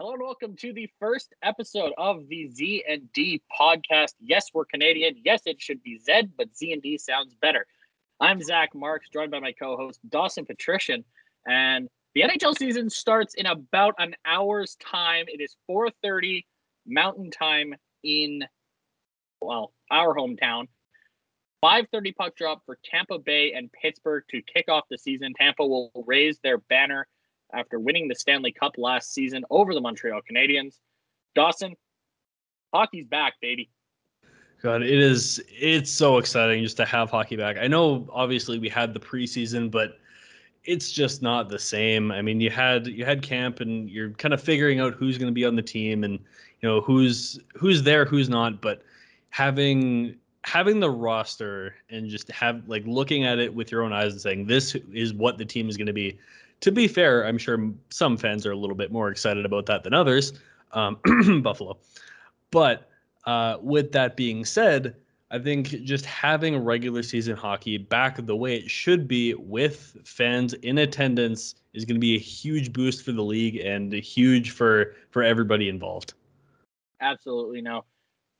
Hello and welcome to the first episode of the Z and D podcast. Yes, we're Canadian. Yes, it should be Z, but Z and D sounds better. I'm Zach Marks, joined by my co-host Dawson Patrician, and the NHL season starts in about an hour's time. It is 4:30 Mountain Time in well, our hometown. 5:30 puck drop for Tampa Bay and Pittsburgh to kick off the season. Tampa will raise their banner after winning the Stanley Cup last season over the Montreal Canadiens. Dawson, hockey's back, baby. God, it is it's so exciting just to have hockey back. I know obviously we had the preseason, but it's just not the same. I mean, you had you had camp and you're kind of figuring out who's going to be on the team and you know who's who's there, who's not, but having having the roster and just have like looking at it with your own eyes and saying this is what the team is going to be to be fair, I'm sure some fans are a little bit more excited about that than others, um, Buffalo. But uh, with that being said, I think just having regular season hockey back the way it should be with fans in attendance is going to be a huge boost for the league and huge for for everybody involved. Absolutely. Now,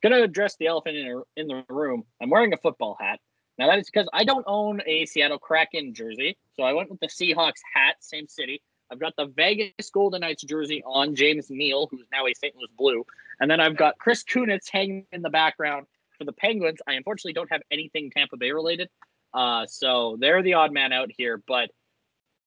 going to address the elephant in, in the room. I'm wearing a football hat. Now that is because I don't own a Seattle Kraken jersey, so I went with the Seahawks hat, same city. I've got the Vegas Golden Knights jersey on James Neal, who's now a St. Louis Blue, and then I've got Chris Kunitz hanging in the background for the Penguins. I unfortunately don't have anything Tampa Bay related, uh, so they're the odd man out here. But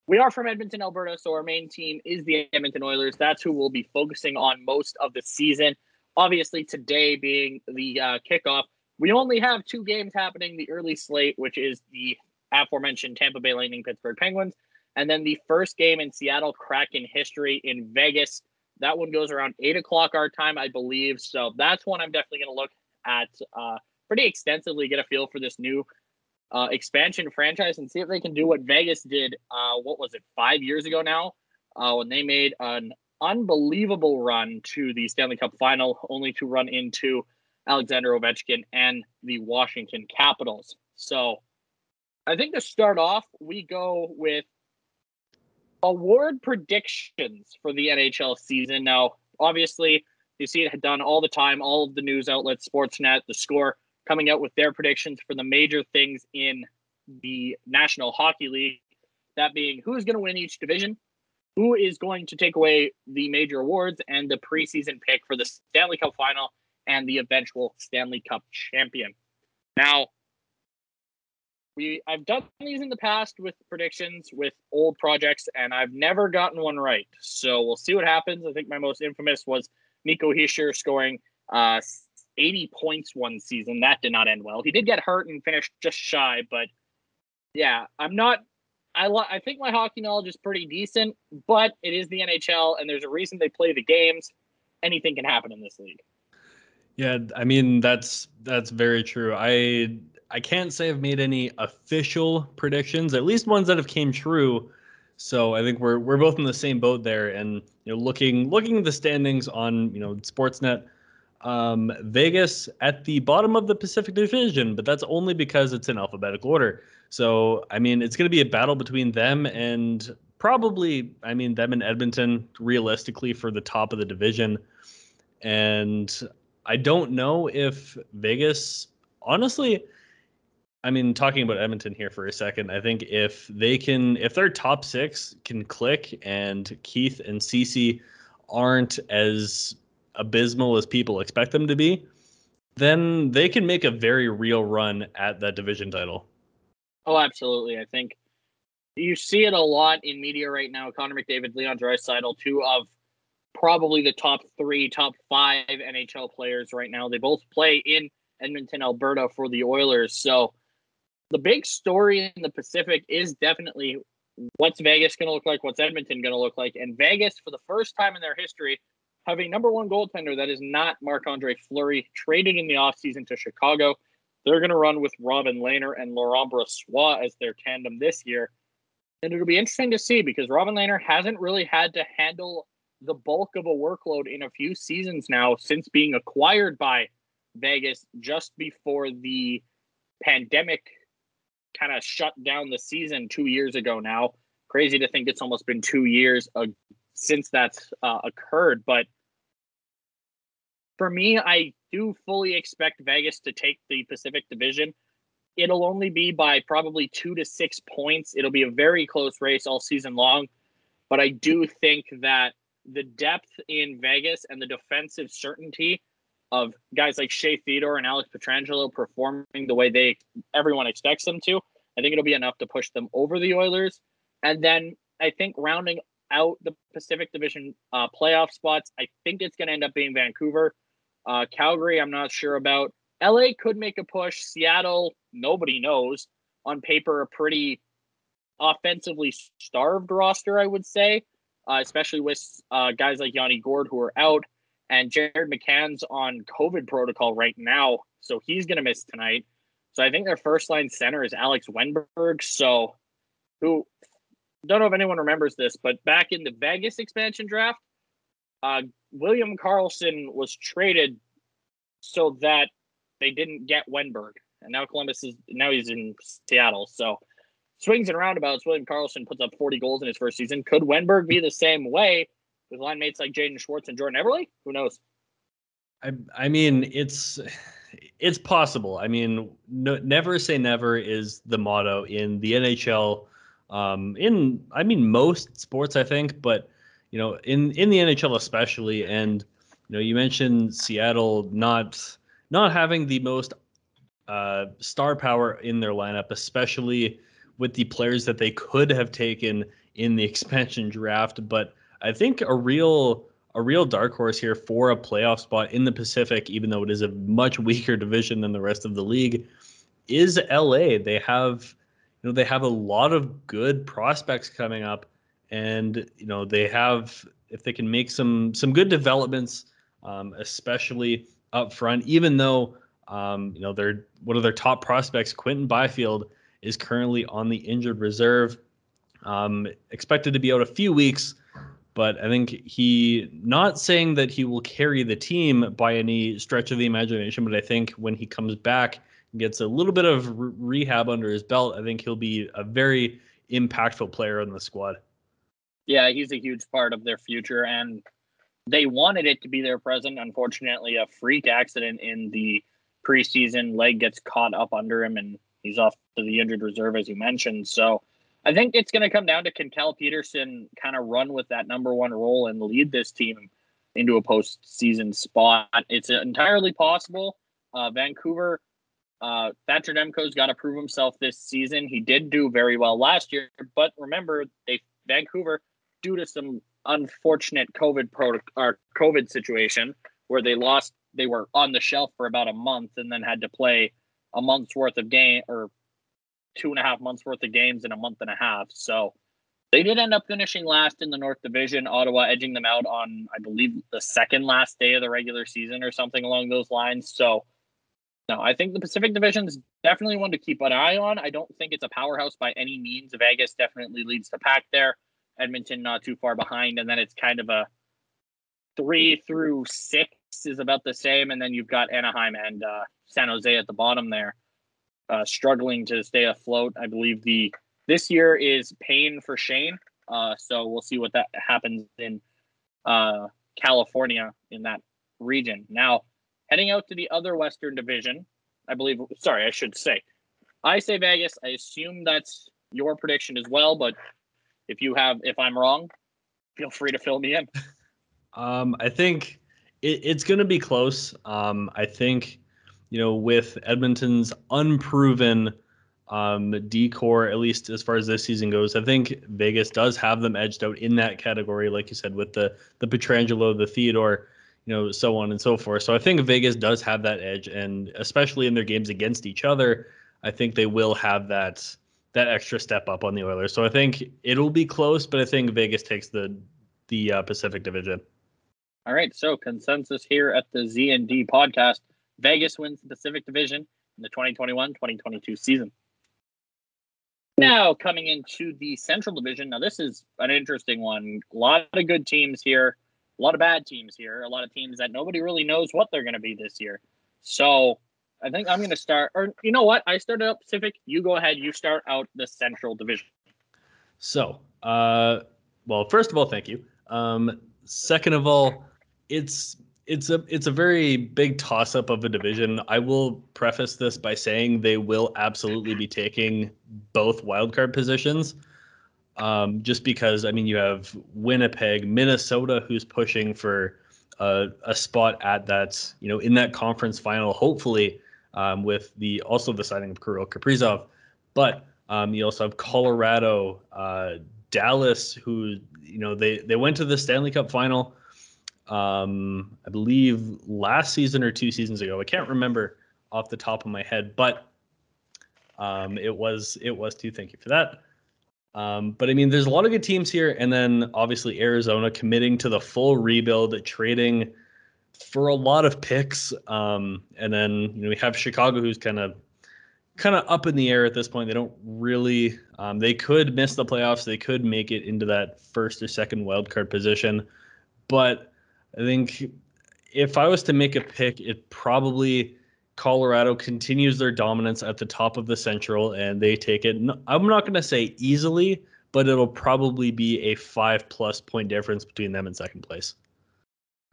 we are from Edmonton, Alberta, so our main team is the Edmonton Oilers. That's who we'll be focusing on most of the season. Obviously, today being the uh, kickoff we only have two games happening the early slate, which is the aforementioned Tampa Bay Lightning Pittsburgh Penguins, and then the first game in Seattle Kraken history in Vegas. That one goes around eight o'clock our time, I believe. So that's one I'm definitely going to look at uh, pretty extensively, get a feel for this new uh, expansion franchise, and see if they can do what Vegas did. Uh, what was it, five years ago now, uh, when they made an unbelievable run to the Stanley Cup final, only to run into Alexander Ovechkin and the Washington Capitals. So I think to start off, we go with award predictions for the NHL season. Now, obviously, you see it done all the time, all of the news outlets, Sportsnet, the score coming out with their predictions for the major things in the National Hockey League. That being who's going to win each division, who is going to take away the major awards, and the preseason pick for the Stanley Cup final and the eventual Stanley Cup champion. Now, we I've done these in the past with predictions with old projects, and I've never gotten one right. So we'll see what happens. I think my most infamous was Nico Hischier scoring uh, 80 points one season. That did not end well. He did get hurt and finished just shy, but yeah, I'm not. I lo- I think my hockey knowledge is pretty decent, but it is the NHL, and there's a reason they play the games. Anything can happen in this league. Yeah, I mean that's that's very true. I I can't say I've made any official predictions, at least ones that have came true. So I think we're we're both in the same boat there. And you know, looking looking at the standings on you know Sportsnet, um, Vegas at the bottom of the Pacific Division, but that's only because it's in alphabetical order. So I mean, it's going to be a battle between them and probably I mean them and Edmonton realistically for the top of the division. And I don't know if Vegas, honestly, I mean, talking about Edmonton here for a second, I think if they can, if their top six can click and Keith and Ceci aren't as abysmal as people expect them to be, then they can make a very real run at that division title. Oh, absolutely. I think you see it a lot in media right now. Connor McDavid, Leon Draisaitl, two of probably the top three, top five NHL players right now. They both play in Edmonton, Alberta for the Oilers. So the big story in the Pacific is definitely what's Vegas going to look like? What's Edmonton going to look like? And Vegas, for the first time in their history, having number one goaltender that is not Marc Andre Fleury, traded in the offseason to Chicago. They're going to run with Robin Lehner and Laurent Brossoit as their tandem this year. And it'll be interesting to see because Robin Lehner hasn't really had to handle the bulk of a workload in a few seasons now since being acquired by Vegas just before the pandemic kind of shut down the season two years ago now. Crazy to think it's almost been two years since that's uh, occurred. But for me, I do fully expect Vegas to take the Pacific Division. It'll only be by probably two to six points. It'll be a very close race all season long. But I do think that the depth in Vegas and the defensive certainty of guys like Shea Theodore and Alex Pietrangelo performing the way they everyone expects them to, I think it'll be enough to push them over the Oilers. And then I think rounding out the Pacific Division uh, playoff spots, I think it's going to end up being Vancouver. Uh, Calgary, I'm not sure about. LA could make a push. Seattle, nobody knows. On paper, a pretty offensively starved roster, I would say, uh, especially with uh, guys like Yanni Gourde who are out. And Jared McCann's on COVID protocol right now, so he's going to miss tonight. So I think their first line center is Alex Wennberg. So, who don't know if anyone remembers this, but back in the Vegas expansion draft, uh, William Karlsson was traded so that they didn't get Wennberg, and now Columbus is now he's in Seattle. So swings and roundabouts. William Karlsson puts up 40 goals in his first season. Could Wennberg be the same way with line mates like Jaden Schwartz and Jordan Eberle? Who knows? I I mean it's it's possible. I mean, no, never say never is the motto in the NHL. Um, in I mean most sports, I think, but you know, in in the NHL especially, and you know, you mentioned Seattle not not having the most uh, star power in their lineup, especially with the players that they could have taken in the expansion draft. But I think a real a real dark horse here for a playoff spot in the Pacific, even though it is a much weaker division than the rest of the league, is LA. They have you know they have a lot of good prospects coming up and you know they have if they can make some some good developments, um, especially up front. Even though um, you know they're one of their top prospects, Quinton Byfield, is currently on the injured reserve, um, expected to be out a few weeks. But I think he not saying that he will carry the team by any stretch of the imagination, but I think when he comes back gets a little bit of re- rehab under his belt, I think he'll be a very impactful player in the squad. Yeah, he's a huge part of their future, and they wanted it to be their present. Unfortunately, a freak accident in the preseason leg gets caught up under him, and he's off the injured reserve, as you mentioned. So I think it's going to come down to can Cal Petersen kind of run with that number one role and lead this team into a postseason spot. It's entirely possible. Uh, Vancouver, uh, Thatcher Demko's got to prove himself this season. He did do very well last year, but remember, they Vancouver due to some unfortunate COVID pro or COVID situation where they lost, they were on the shelf for about a month and then had to play a month's worth of game or two and a half months worth of games in a month and a half. So they did end up finishing last in the North Division, Ottawa edging them out on, I believe, the second last day of the regular season or something along those lines. So, no, I think the Pacific Division is definitely one to keep an eye on. I don't think it's a powerhouse by any means. Vegas definitely leads the pack there. Edmonton not too far behind, and then it's kind of a three through six is about the same, and then you've got Anaheim and uh, San Jose at the bottom there, uh, struggling to stay afloat. I believe the this year is pain for Shane, uh, so we'll see what that happens in uh, California in that region. Now, heading out to the other Western Division, I believe. Sorry, I should say. I say Vegas. I assume that's your prediction as well, but if you have, if I'm wrong, feel free to fill me in. Um, I think it, it's going to be close. Um, I think, you know, with Edmonton's unproven um, decor, at least as far as this season goes, I think Vegas does have them edged out in that category, like you said, with the the Pietrangelo, the Theodore, you know, so on and so forth. So I think Vegas does have that edge, and especially in their games against each other, I think they will have that that extra step up on the Oilers. So I think it'll be close, but I think Vegas takes the the uh, Pacific Division. All right, so consensus here at the Z and D podcast: Vegas wins the Pacific Division in the 2021-2022 season. Now coming into the Central Division. Now this is an interesting one. A lot of good teams here, a lot of bad teams here, a lot of teams that nobody really knows what they're going to be this year. So I think I'm going to start, or you know what? I started out Pacific. You go ahead. You start out the Central Division. So, uh, well, first of all, thank you. Um, second of all, it's it's a it's a very big toss up of a division. I will preface this by saying they will absolutely be taking both wildcard positions. Um, just because I mean you have Winnipeg, Minnesota, who's pushing for a, a spot at that you know in that conference final, hopefully um, with the also the signing of Kirill Kaprizov, but um, you also have Colorado, uh, Dallas, who you know they they went to the Stanley Cup final um, I believe last season or two seasons ago. I can't remember off the top of my head, but um, it was it was two. Thank you for that. Um, but I mean, there's a lot of good teams here, and then obviously Arizona committing to the full rebuild, trading for a lot of picks, um, and then you know we have Chicago, who's kind of kind of up in the air at this point. They don't really. Um, they could miss the playoffs. They could make it into that first or second wild card position, but I think if I was to make a pick, it probably Colorado continues their dominance at the top of the Central and they take it. I'm not going to say easily, but it'll probably be a five plus point difference between them and second place.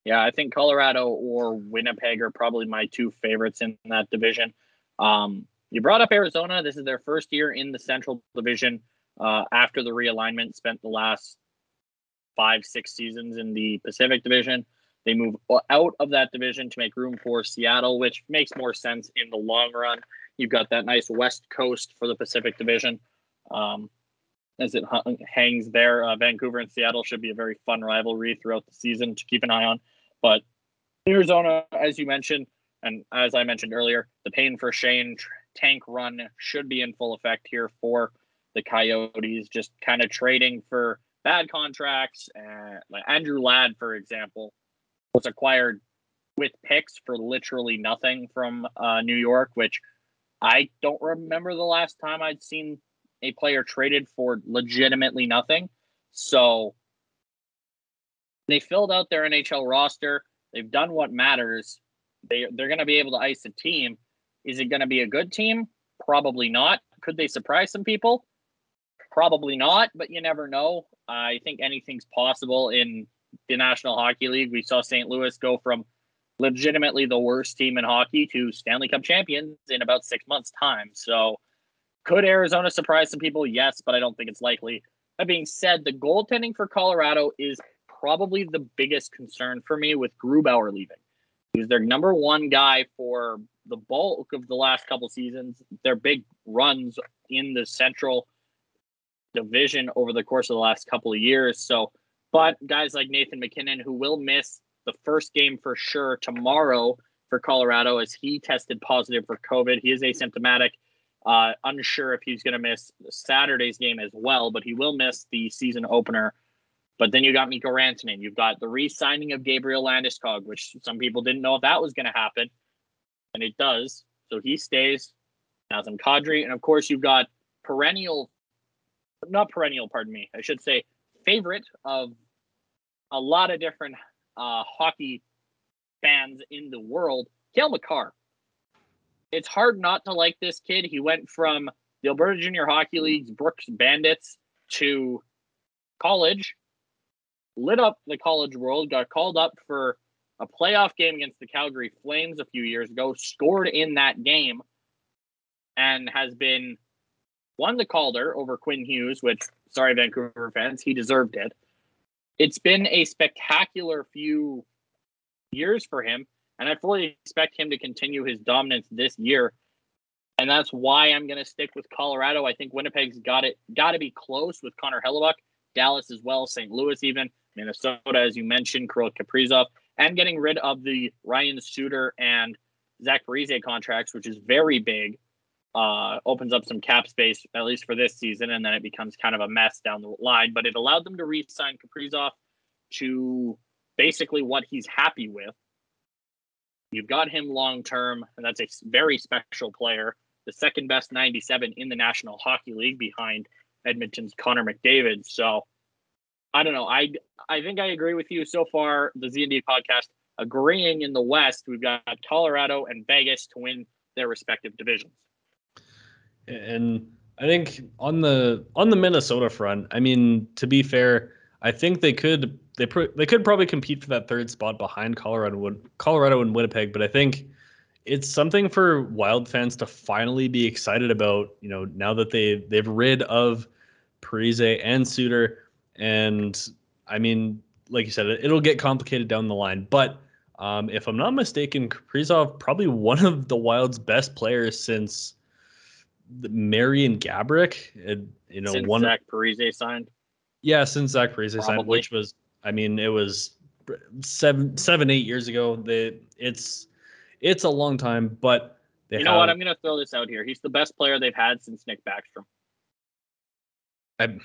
Yeah, I think Colorado or Winnipeg are probably my two favorites in that division. Um, you brought up Arizona. This is their first year in the Central Division uh, after the realignment. Spent the last five, six seasons in the Pacific Division. They move out of that division to make room for Seattle, which makes more sense in the long run. You've got that nice West Coast for the Pacific Division. Um, as it hangs there, uh, Vancouver and Seattle should be a very fun rivalry throughout the season to keep an eye on. But Arizona, as you mentioned, and as I mentioned earlier, the pain for Shane tank run should be in full effect here for the Coyotes, just kind of trading for bad contracts. Uh, like Andrew Ladd, for example, was acquired with picks for literally nothing from uh, New York, which I don't remember the last time I'd seen a player traded for legitimately nothing. So they filled out their NHL roster. They've done what matters. They they're going to be able to ice a team. Is it going to be a good team? Probably not. Could they surprise some people? Probably not, but you never know. I think anything's possible in the National Hockey League. We saw St. Louis go from legitimately the worst team in hockey to Stanley Cup champions in about six months' time. So, could Arizona surprise some people? Yes, but I don't think it's likely. That being said, the goaltending for Colorado is probably the biggest concern for me with Grubauer leaving. He's their number one guy for the bulk of the last couple seasons. Their big runs in the Central Division over the course of the last couple of years. So but guys like Nathan MacKinnon, who will miss the first game for sure tomorrow for Colorado as he tested positive for COVID. He is asymptomatic. Uh, unsure if he's going to miss Saturday's game as well, but he will miss the season opener. But then you got Mikko Rantanen. You've got the re-signing of Gabriel Landeskog, which some people didn't know if that was going to happen, and it does. So he stays. Nazem Kadri, and of course you've got perennial, not perennial, pardon me, I should say favorite of a lot of different uh, hockey fans in the world, Cale Makar. It's hard not to like this kid. He went from the Alberta Junior Hockey League's Brooks Bandits to college, lit up the college world, got called up for a playoff game against the Calgary Flames a few years ago, scored in that game, and has been won the Calder over Quinn Hughes, which sorry, Vancouver fans, he deserved it. It's been a spectacular few years for him, and I fully expect him to continue his dominance this year. And that's why I'm going to stick with Colorado. I think Winnipeg's got it, got to be close with Connor Hellebuyck, Dallas as well, St. Louis even, Minnesota, as you mentioned, Kirill Kaprizov, and getting rid of the Ryan Suter and Zach Parise contracts, which is very big uh, opens up some cap space, at least for this season, and then it becomes kind of a mess down the line. But it allowed them to re sign Kaprizov to basically what he's happy with. You've got him long term, and that's a very special player, the second best 97 in the National Hockey League behind Edmonton's Connor McDavid. So I don't know. I I think I agree with you so far. The ZND podcast agreeing in the West, we've got Colorado and Vegas to win their respective divisions. And I think on the on the Minnesota front, I mean, to be fair, I think they could they pr- they could probably compete for that third spot behind Colorado, and Colorado and Winnipeg. But I think it's something for Wild fans to finally be excited about. You know, now that they they've rid of Parise and Suter, and I mean, like you said, it'll get complicated down the line. But um, if I'm not mistaken, Kaprizov probably one of the Wild's best players since Marian Gaborik. And, you know, Since one Zach Parise signed. yeah, since Zach Parise signed, which was, I mean, it was seven, seven, eight years ago. They, it's, it's a long time, but they You know what? I'm going to throw this out here. He's the best player they've had since Nick Backstrom. I,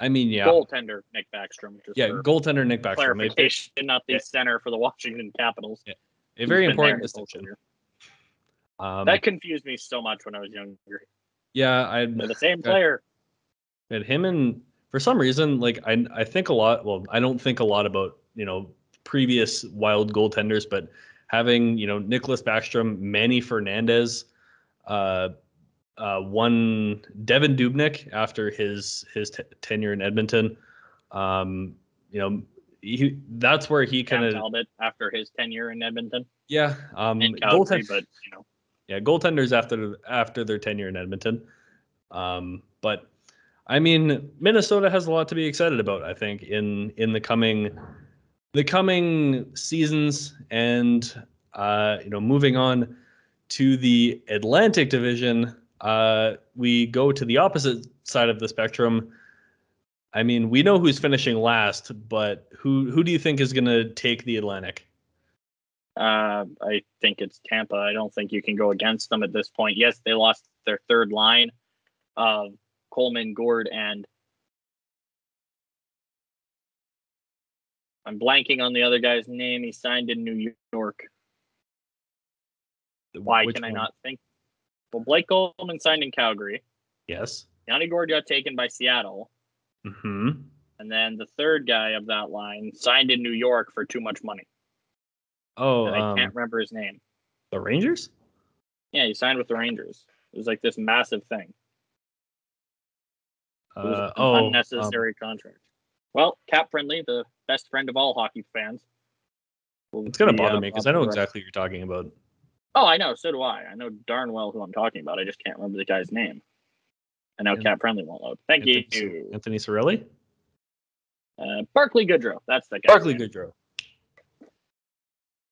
I mean, yeah, Goaltender Nick Backstrom. Yeah, goaltender Nick Backstrom, clarification, not the Yeah. center for the Washington Capitals. Yeah. a very important there his whole distinction. career. Um, that confused me so much when I was younger. yeah, I, the same player. And him and for some reason, like I I think a lot. Well, I don't think a lot about you know previous wild goaltenders, but having you know Nicholas Backstrom, Manny Fernandez, uh, uh, one Devan Dubnyk after his his t- tenure in Edmonton. Um, you know, he that's where he kind of after his tenure in Edmonton yeah um Calgary, goaltend- but you know, yeah, goaltenders after after their tenure in Edmonton. Um, but I mean, Minnesota has a lot to be excited about. I think in in the coming the coming seasons, and uh, you know, moving on to the Atlantic Division, uh, we go to the opposite side of the spectrum. I mean, we know who's finishing last, but who who do you think is going to take the Atlantic? Uh, I think it's Tampa. I don't think you can go against them at this point. Yes, they lost their third line of Coleman, Gourde, and I'm blanking on the other guy's name. He signed in New York. Why Which can I not think? Well, Blake Coleman signed in Calgary. Yes. Yanni Gourde got taken by Seattle. Hmm. And then the third guy of that line signed in New York for too much money. Oh, I um, can't remember his name. the Rangers. Yeah, he signed with the Rangers. It was like this massive thing. It was Uh, oh, um, unnecessary contract. Well, cap friendly, the best friend of all hockey fans. it's gonna be, bother uh, me because I know exactly what you're talking about. Oh, I know. So do I. I know darn well who I'm talking about. I just can't remember the guy's name. And now And- cap friendly won't load. Thank Anthony, you. Anthony Cirelli, Uh, Barclay Goodrow. That's the guy. Barclay Goodrow.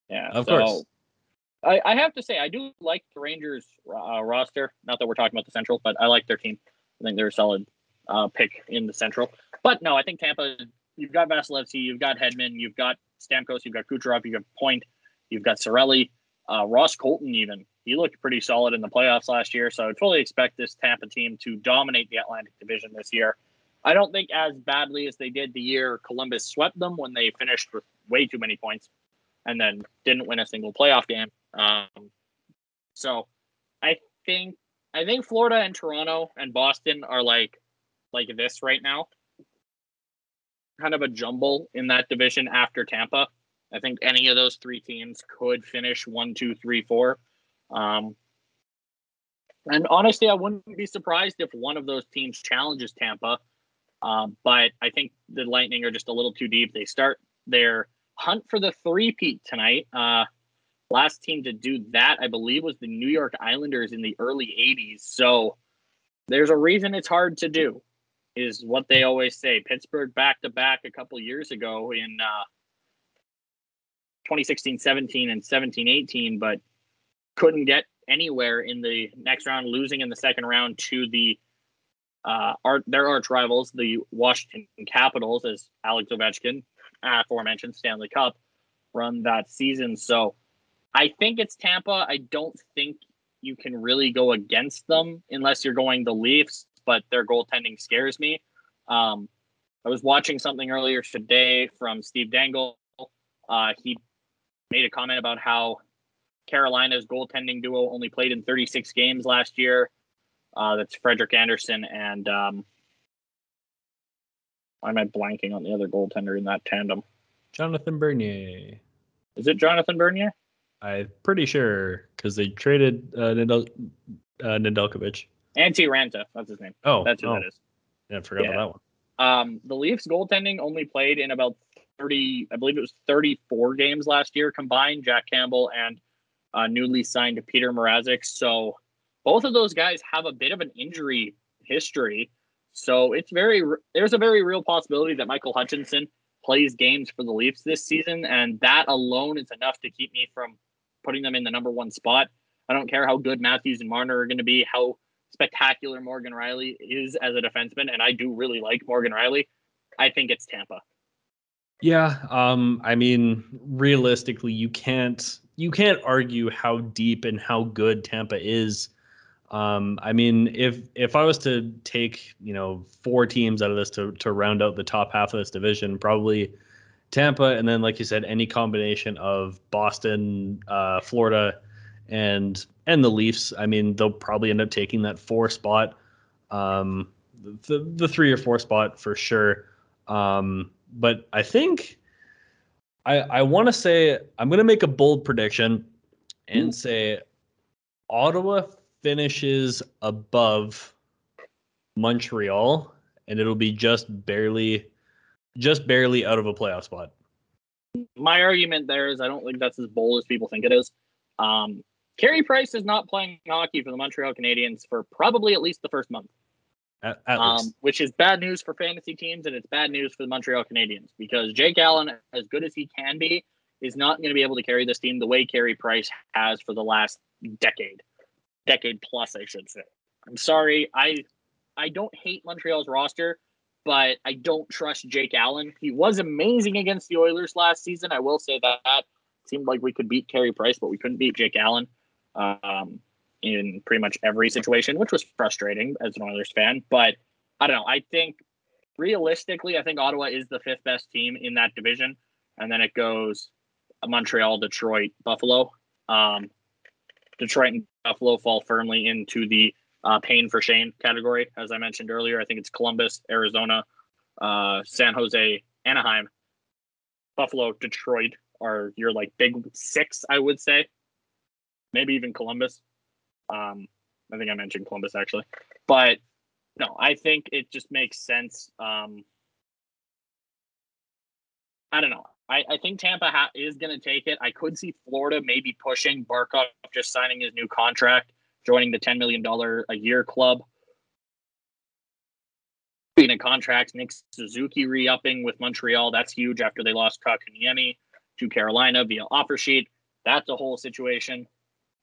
Yeah, Of so course. I, I have to say I do like the Rangers uh, roster. Not that we're talking about the Central, but I like their team. I think they're a solid uh, pick in the Central. But no, I think Tampa. You've got Vasilevskiy, you've got Hedman, you've got Stamkos, you've got Kucherov, you've got Point, you've got Cirelli, uh, Ross Colton. Even he looked pretty solid in the playoffs last year. So I fully expect this Tampa team to dominate the Atlantic Division this year. I don't think as badly as they did the year Columbus swept them when they finished with way too many points and then didn't win a single playoff game. Um, so I think I think Florida and Toronto and Boston are like like this right now. Kind of a jumble in that division after Tampa. I think any of those three teams could finish one, two, three, four. Um, and honestly, I wouldn't be surprised if one of those teams challenges Tampa. Um, but I think the Lightning are just a little too deep. They start their hunt for the three-peat tonight. Uh, last team to do that, I believe, was the New York Islanders in the early 80s. So there's a reason it's hard to do, is what they always say. Pittsburgh back to back a couple years ago in uh, 2016 17 and 17 18, but couldn't get anywhere in the next round, losing in the second round to the uh, art, their arch rivals, the Washington Capitals, as Alex Ovechkin, aforementioned Stanley Cup, run that season. So I think it's Tampa. I don't think you can really go against them unless you're going the Leafs, but their goaltending scares me. Um, I was watching something earlier today from Steve Dangle. Uh, he made a comment about how Carolina's goaltending duo only played in 36 games last year. Uh, that's Frederik Andersen and um, why am I blanking on the other goaltender in that tandem? Jonathan Bernier. Is it Jonathan Bernier? I'm pretty sure because they traded uh, Nedel- uh, Nedeljkovic. Antti Raanta, that's his name. Oh, That's who oh, that is. Yeah, I forgot Yeah. about that one. Um, the Leafs goaltending only played in about 30, I believe it was 34 games last year combined, Jack Campbell and uh, newly signed Petr Mrazek. So both of those guys have a bit of an injury history. So it's very, there's a very real possibility that Michael Hutchinson plays games for the Leafs this season. And that alone is enough to keep me from putting them in the number one spot. I don't care how good Matthews and Marner are going to be, how spectacular Morgan Rielly is as a defenseman. And I do really like Morgan Rielly. I think it's Tampa. Yeah, um, I mean, realistically, you can't you can't argue how deep and how good Tampa is. Um, I mean, if if I was to take you know four teams out of this to to round out the top half of this division, probably Tampa, and then like you said, any combination of Boston, uh, Florida, and and the Leafs. I mean, they'll probably end up taking that four spot, um, the the three or four spot for sure. Um, but I think I I want to say I'm going to make a bold prediction and say Ottawa finishes above Montreal and it'll be just barely just barely out of a playoff spot. My argument there is I don't think that's as bold as people think it is. Um, Carey Price is not playing hockey for the Montreal Canadiens for probably at least the first month. At, at um, which is bad news for fantasy teams and it's bad news for the Montreal Canadiens because Jake Allen, as good as he can be, is not going to be able to carry this team the way Carey Price has for the last decade, decade plus, I should say. I'm sorry, I I don't hate Montreal's roster, but I don't trust Jake Allen. He was amazing against the Oilers last season. I will say that. It seemed like we could beat Carey Price, but we couldn't beat Jake Allen. Um, in pretty much every situation, which was frustrating as an Oilers fan. But I don't know. I think realistically, I think Ottawa is the fifth best team in that division, and then it goes Montreal, Detroit, Buffalo. Um, Detroit and Buffalo fall firmly into the uh, pain for Shane category, as I mentioned earlier. I think it's Columbus, Arizona, uh, San Jose, Anaheim, Buffalo, Detroit are your like big six, I would say. Maybe even Columbus. Um, I think I mentioned Columbus actually, but no, I think it just makes sense. Um, I don't know. I, I think Tampa ha- is going to take it. I could see Florida maybe pushing Barkov just signing his new contract, joining the $10 million a year club. Being a contract, Nick Suzuki re upping with Montreal. That's huge after they lost Kotkaniemi to Carolina via offer sheet. That's a whole situation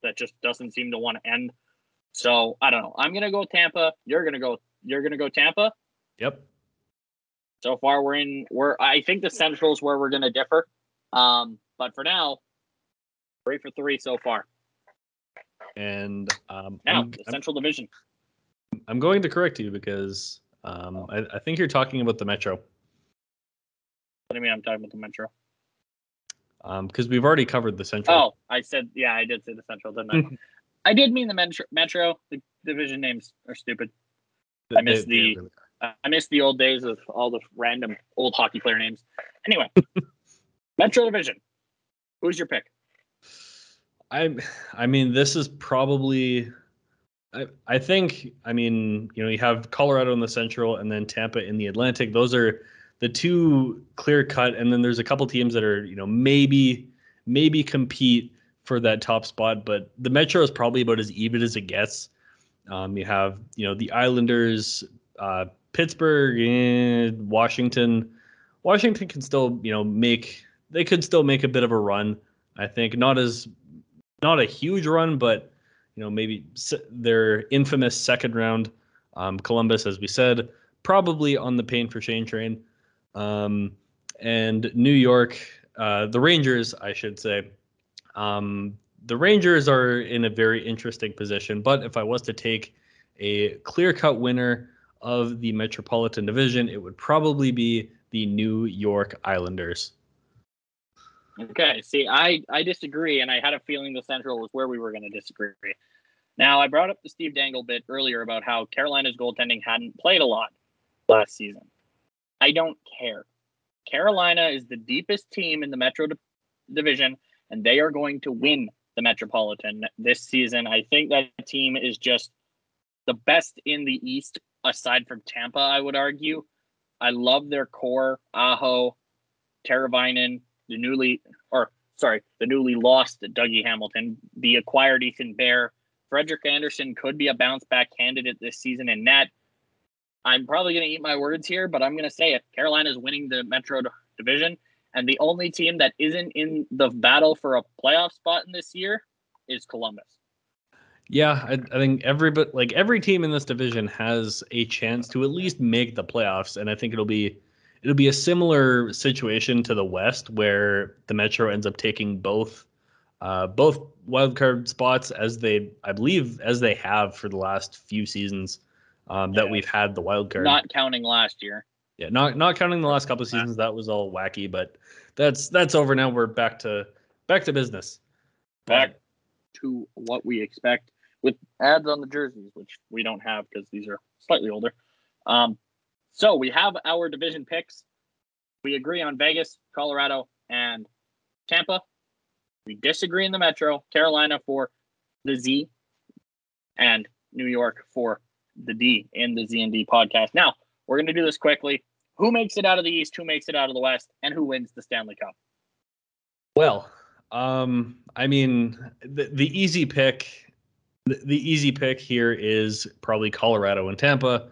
that just doesn't seem to want to end. So I don't know. I'm gonna go Tampa. You're gonna go. You're gonna go Tampa. Yep. So far, we're in. We're. I think the Central is where we're gonna differ. Um, but for now, three for three so far. And um, now I'm, the Central I'm, Division. I'm going to correct you because um, I, I think you're talking about the Metro. What do you mean? I'm talking about the Metro Um because we've already covered the central. Oh, I said yeah, I did say the central, didn't I? I did mean the metro. Metro. The division names are stupid. I miss the really I miss the old days of all the random old hockey player names. Anyway, Metro Division. Who's your pick? I I mean this is probably I, I think I mean you know you have Colorado in the Central and then Tampa in the Atlantic. Those are the two clear cut, and then there's a couple teams that are you know maybe maybe compete for that top spot, but the Metro is probably about as even as it gets. Um, you have you know the Islanders, uh, Pittsburgh, and Washington. Washington can still you know make they could still make a bit of a run. I think not as not a huge run, but you know maybe their infamous second round. Um, Columbus, as we said, probably on the pain for Shane train. Um, and New York, uh, the Rangers, I should say. Um, the Rangers are in a very interesting position, but if I was to take a clear cut winner of the Metropolitan Division, it would probably be the New York Islanders. Okay, see, I, I disagree, and I had a feeling the Central was where we were going to disagree. Now, I brought up the Steve Dangle bit earlier about how Carolina's goaltending hadn't played a lot last season. I don't care. Carolina is the deepest team in the Metro division, and they are going to win the Metropolitan this season. I think that team is just the best in the East, aside from Tampa, I would argue. I love their core, Aho, Teravainen, the newly or sorry, the newly lost Dougie Hamilton, the acquired Ethan Bear. Frederik Andersen could be a bounce back candidate this season in net. I'm probably going to eat my words here, but I'm going to say it. Carolina is winning the Metro division, and the only team that isn't in the battle for a playoff spot in this year is Columbus. Yeah, I, I think every but like every team in this division has a chance to at least make the playoffs, and I think it'll be it'll be a similar situation to the West where the Metro ends up taking both uh, both wildcard spots as they I believe as they have for the last few seasons um, that yeah. we've had the wildcard. Not counting last year. Yeah, not not counting the last couple of seasons. That was all wacky, but that's that's over now. We're back to back to business. Back to what we expect with ads on the jerseys, which we don't have because these are slightly older. Um, so we have our division picks. We agree on Vegas, Colorado, and Tampa. We disagree in the Metro, Carolina for the Z, and New York for the D in the Z and D podcast. Now, we're going to do this quickly. Who makes it out of the East? Who makes it out of the West? And who wins the Stanley Cup? Well, um, I mean, the, the easy pick, the, the easy pick here is probably Colorado and Tampa.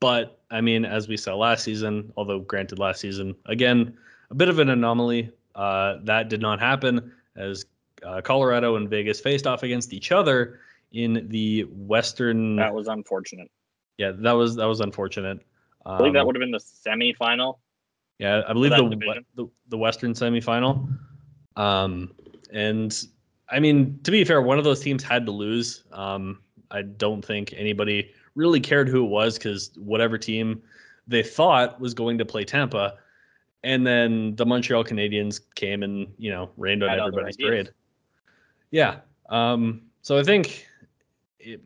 But I mean, as we saw last season, although granted, last season again a bit of an anomaly. Uh, that did not happen as uh, Colorado and Vegas faced off against each other in the Western. That was unfortunate. Yeah, that was that was unfortunate. Um, I believe that um, would have been the semifinal. Yeah, I believe the, the the Western semifinal. Um, and I mean, to be fair, one of those teams had to lose. Um, I don't think anybody really cared who it was because whatever team they thought was going to play Tampa, and then the Montreal Canadiens came and you know rained on everybody's parade. Yeah. Um, so I think, it,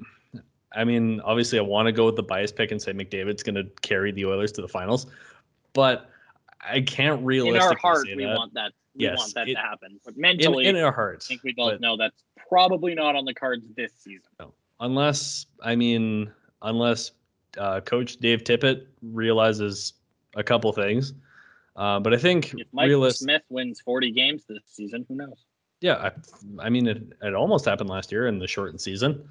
I mean, obviously, I want to go with the bias pick and say McDavid's going to carry the Oilers to the finals, but I can't realistically. In our heart, we that. want that. We yes, want that it, to happen, but mentally, in, in our hearts, I think we both but, know that's probably not on the cards this season. No. Unless, I mean, unless uh, Coach Dave Tippett realizes a couple things. Uh, but I think if Mike realist- Smith wins 40 games this season, who knows? Yeah, I, I mean, it, it almost happened last year in the shortened season,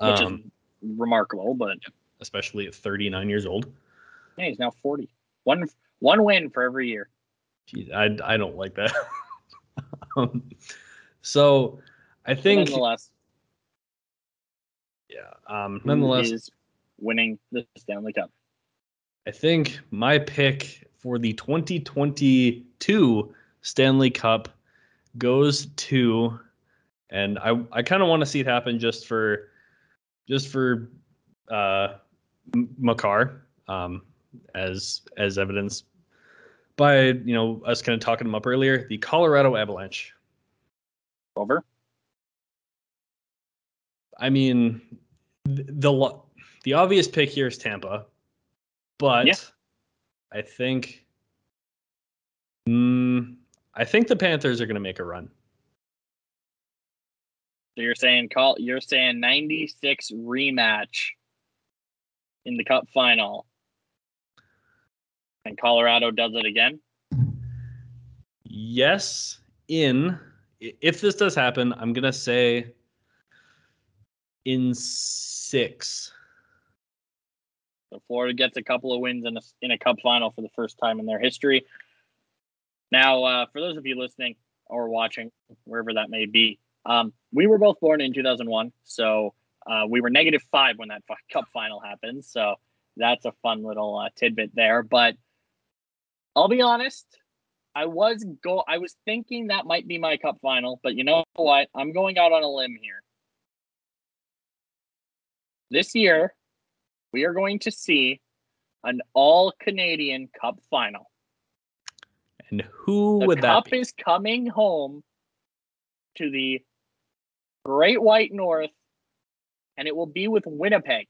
which um, is remarkable. But especially at 39 years old, yeah, he's now 40. One one win for every year. Jeez, I I don't like that. um, so I think nonetheless, yeah. Um, nonetheless, is winning the Stanley Cup. I think my pick for the 2022 Stanley Cup goes to, and I I kind of want to see it happen just for, just for, uh, Makar, um, as as evidence by you know us kind of talking them up earlier. The Colorado Avalanche. Over. I mean, the the obvious pick here is Tampa, but yeah. I think, mm, I think the Panthers are going to make a run. So you're saying call you're saying 96 rematch in the Cup final, and Colorado does it again. Yes, in if this does happen, I'm gonna say in six. So Florida gets a couple of wins in a, in a cup final for the first time in their history. Now, uh, for those of you listening or watching, wherever that may be, um, we were both born in 2001. So uh, we were negative five when that cup final happened. So that's a fun little uh, tidbit there. But I'll be honest, I was go I was thinking that might be my cup final, but you know what? I'm going out on a limb here. This year, we are going to see an all Canadian Cup final. And who the would cup that be? is coming home to the Great White North, and it will be with Winnipeg.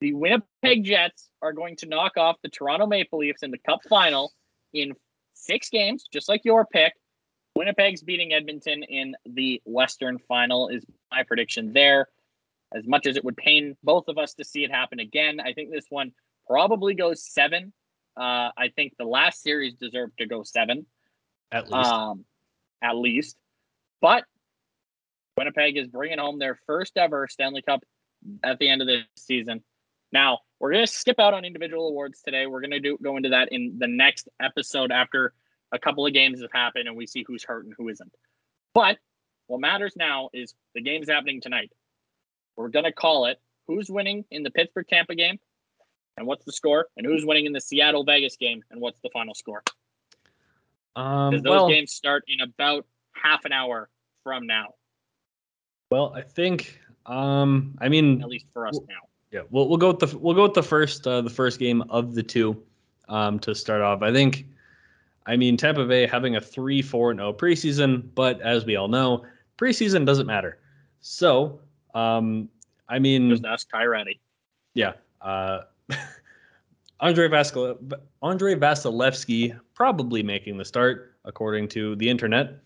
The Winnipeg Jets are going to knock off the Toronto Maple Leafs in the Cup final in six games, just like your pick. Winnipeg's beating Edmonton in the Western final is my prediction there as much as it would pain both of us to see it happen again, I think this one probably goes seven Uh, I think the last series deserved to go seven, At least. um, at least. But Winnipeg is bringing home their first ever Stanley Cup at the end of this season. Now we're gonna skip out on individual awards today. We're gonna do go into that in the next episode after a couple of games have happened and we see who's hurt and who isn't. But what matters now is the game's happening tonight. We're gonna call it who's winning in the Pittsburgh Tampa game and what's the score, and who's winning in the Seattle Vegas game and what's the final score. um, those well, games start in about half an hour from now, well, I think. Um, I mean, at least for us Well- now. Yeah, we'll we'll go with the we'll go with the first uh, the first game of the two um, to start off. I think, I mean Tampa Bay having a three four and zero preseason, but as we all know, preseason doesn't matter. So, um, I mean, Just ask yeah, uh, Andre Vasil Andrei Vasilevskiy probably making the start according to the internet,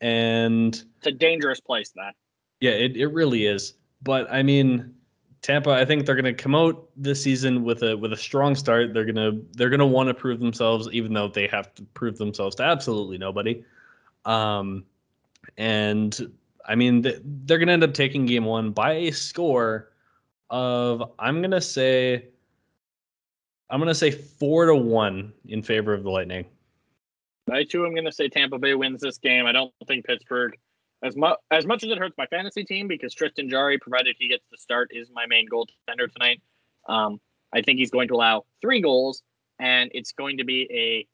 and It's a dangerous place. That yeah, it, it really is. But I mean, Tampa, I think they're going to come out this season with a with a strong start. They're gonna they're gonna want to prove themselves, even though they have to prove themselves to absolutely nobody. Um, and I mean, they're gonna end up taking game one by a score of I'm gonna say I'm gonna say four to one in favor of the Lightning. I too am going to say Tampa Bay wins this game. I don't think Pittsburgh, as much as much as it hurts my fantasy team, because Tristan Jarry, provided he gets the start, is my main goaltender tonight. Um, I think he's going to allow three goals, and it's going to be a.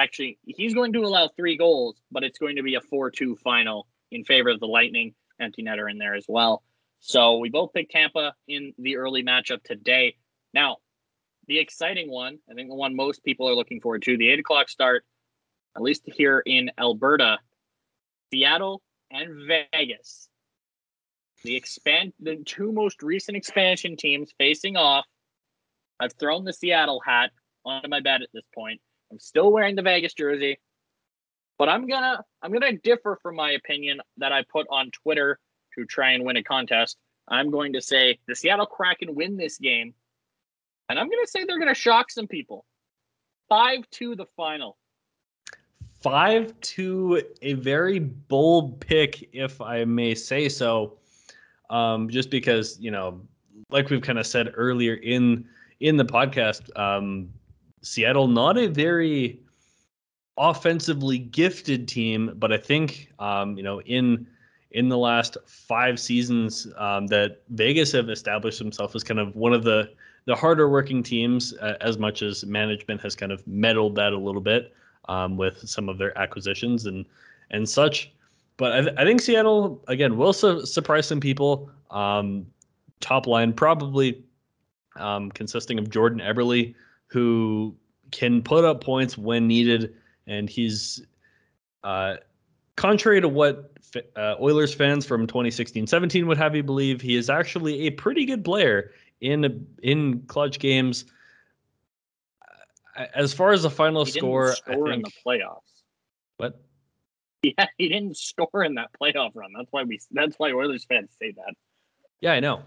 Actually, he's going to allow three goals, but it's going to be a four-two final in favor of the Lightning. Empty netter in there as well. So we both picked Tampa in the early matchup today. Now, the exciting one, I think the one most people are looking forward to, the eight o'clock start at least here in Alberta, Seattle and Vegas. The expand the two most recent expansion teams facing off. I've thrown the Seattle hat onto my bed at this point. I'm still wearing the Vegas jersey. But I'm gonna I'm gonna differ from my opinion that I put on Twitter to try and win a contest. I'm going to say the Seattle Kraken win this game. And I'm gonna say they're gonna shock some people. Five to the final. Five to a very bold pick, if I may say so. Um, just because you know, like we've kind of said earlier in in the podcast, um, Seattle not a very offensively gifted team, but I think um, you know in in the last five seasons um, that Vegas have established themselves as kind of one of the the harder working teams, uh, as much as management has kind of meddled that a little bit um, with some of their acquisitions and and such. But I, th- I think Seattle again will su- surprise some people. Um, top line probably um, consisting of Jordan Eberle, who can put up points when needed, and he's uh, contrary to what uh, Oilers fans from 2016-17 would have you believe, he is actually a pretty good player in in clutch games. As far as the final He score, didn't score I in the playoffs. what Yeah, he didn't score in that playoff run. That's why we. That's why Oilers fans say that. Yeah, I know.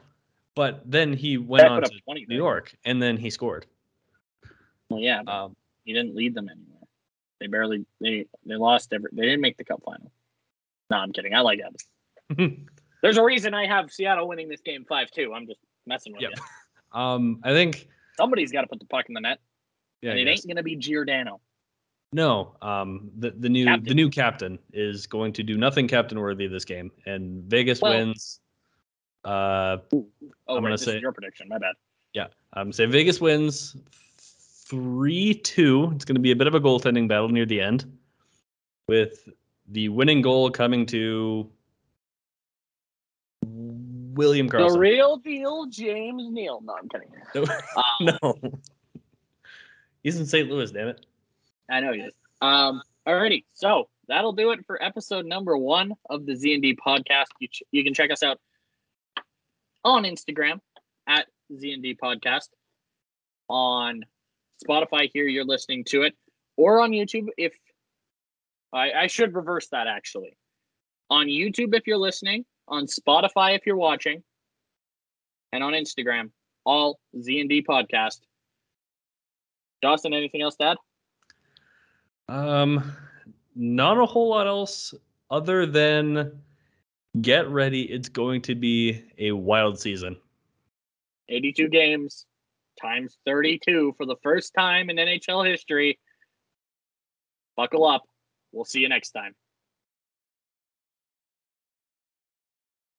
But then he went That on to 20 New. York, and then he scored. Well, yeah, but Um, he didn't lead them anywhere. They barely. They they lost every. They didn't make the cup final. No, I'm kidding. I like that. There's a reason I have Seattle winning this game five two. I'm just messing with Yep. you. um, I think. Somebody's got to put the puck in the net, Yeah, and it ain't gonna be Giordano. No, um, the the new the new captain is going to do nothing captain worthy this game, and Vegas Well- wins. Uh, Oh, I'm right, gonna say- your prediction. My bad. Yeah, I'm um, say Vegas wins three two. It's going to be a bit of a goaltending battle near the end, with the winning goal coming to William Karlsson. The real deal, James Neal. No, I'm kidding. No. Um, no, he's in St. Louis. Damn it. I know he is. Um, alrighty, so that'll do it for episode number one of the Z and D podcast. You ch- you can check us out on Instagram at Z and D podcast, on Spotify here you're listening to it, or on YouTube if I, I should reverse that actually. On YouTube if you're listening, on Spotify if you're watching, and on Instagram, all Z and D podcast. Dawson, anything else to add? Um, not a whole lot else other than get ready. It's going to be a wild season. 82 games times 32 for the first time in NHL history. Buckle up. We'll see you next time.